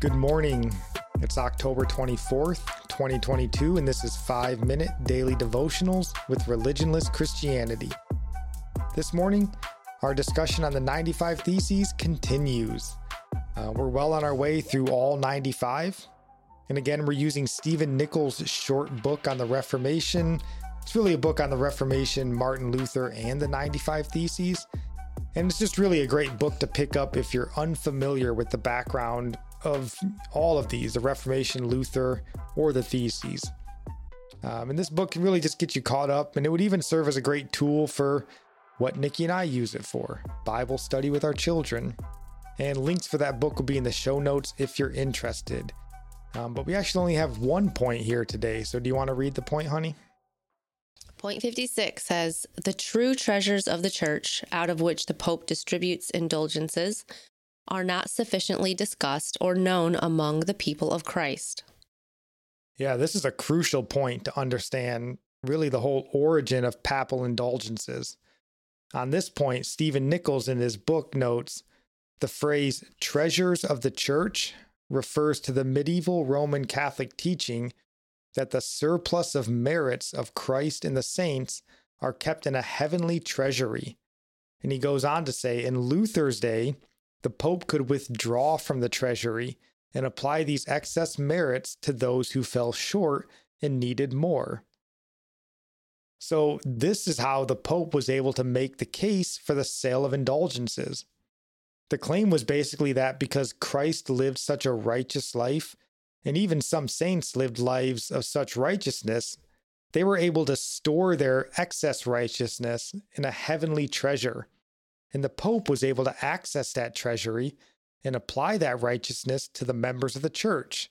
Good morning. It's October 24th, 2022, and this is 5 Minute Daily Devotionals with Religionless Christianity. This morning, our discussion on the 95 Theses continues. Uh, we're well on our way through all 95. And again, we're using Stephen Nichols' short book on the Reformation. It's really a book on the Reformation, Martin Luther, and the 95 Theses. And it's just really a great book to pick up if you're unfamiliar with the background of all of these the Reformation, Luther, or the Theses. Um, and this book can really just get you caught up, and it would even serve as a great tool for what Nikki and I use it for Bible study with our children. And links for that book will be in the show notes if you're interested. Um, but we actually only have one point here today. So do you want to read the point, honey? Point 56 says, The true treasures of the church, out of which the Pope distributes indulgences, are not sufficiently discussed or known among the people of Christ. Yeah, this is a crucial point to understand really the whole origin of papal indulgences. On this point, Stephen Nichols in his book notes the phrase treasures of the church refers to the medieval Roman Catholic teaching that the surplus of merits of Christ and the saints are kept in a heavenly treasury. And he goes on to say in Luther's day, the Pope could withdraw from the treasury and apply these excess merits to those who fell short and needed more. So, this is how the Pope was able to make the case for the sale of indulgences. The claim was basically that because Christ lived such a righteous life, and even some saints lived lives of such righteousness, they were able to store their excess righteousness in a heavenly treasure and the Pope was able to access that treasury and apply that righteousness to the members of the church,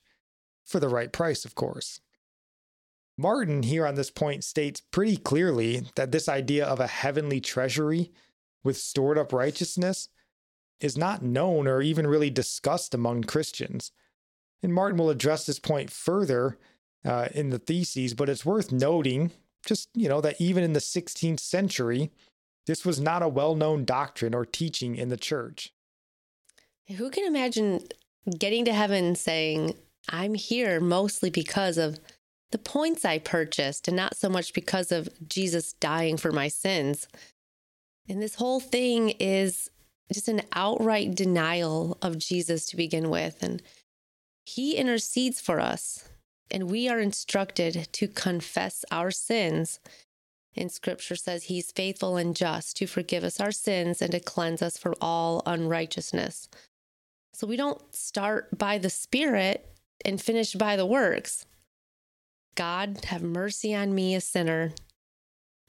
for the right price, of course. Martin, here on this point, states pretty clearly that this idea of a heavenly treasury with stored up righteousness is not known or even really discussed among Christians. And Martin will address this point further uh, in the theses, but it's worth noting just, you know, that even in the 16th century, this was not a well known doctrine or teaching in the church. Who can imagine getting to heaven saying, I'm here mostly because of the points I purchased and not so much because of Jesus dying for my sins? And this whole thing is just an outright denial of Jesus to begin with. And he intercedes for us, and we are instructed to confess our sins in scripture says he's faithful and just to forgive us our sins and to cleanse us from all unrighteousness. So we don't start by the Spirit and finish by the works. God, have mercy on me, a sinner.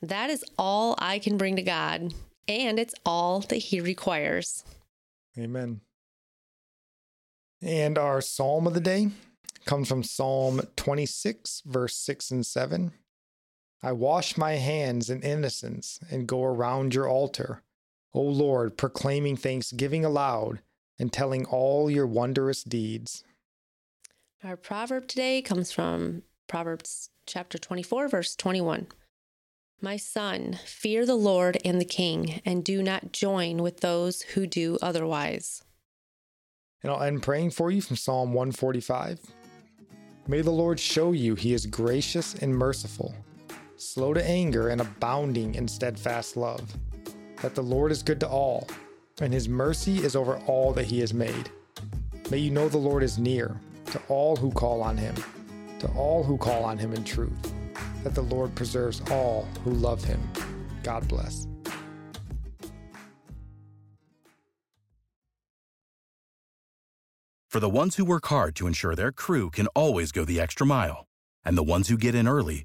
That is all I can bring to God, and it's all that He requires. Amen. And our psalm of the day comes from Psalm 26, verse 6 and 7. I wash my hands in innocence and go around your altar, O Lord, proclaiming thanksgiving aloud and telling all your wondrous deeds. Our proverb today comes from Proverbs chapter 24, verse 21. My son, fear the Lord and the king, and do not join with those who do otherwise. And I'll end praying for you from Psalm 145. May the Lord show you he is gracious and merciful slow to anger, and abounding in steadfast love. That the Lord is good to all, and his mercy is over all that he has made. May you know the Lord is near to all who call on him, to all who call on him in truth. That the Lord preserves all who love him. God bless. For the ones who work hard to ensure their crew can always go the extra mile, and the ones who get in early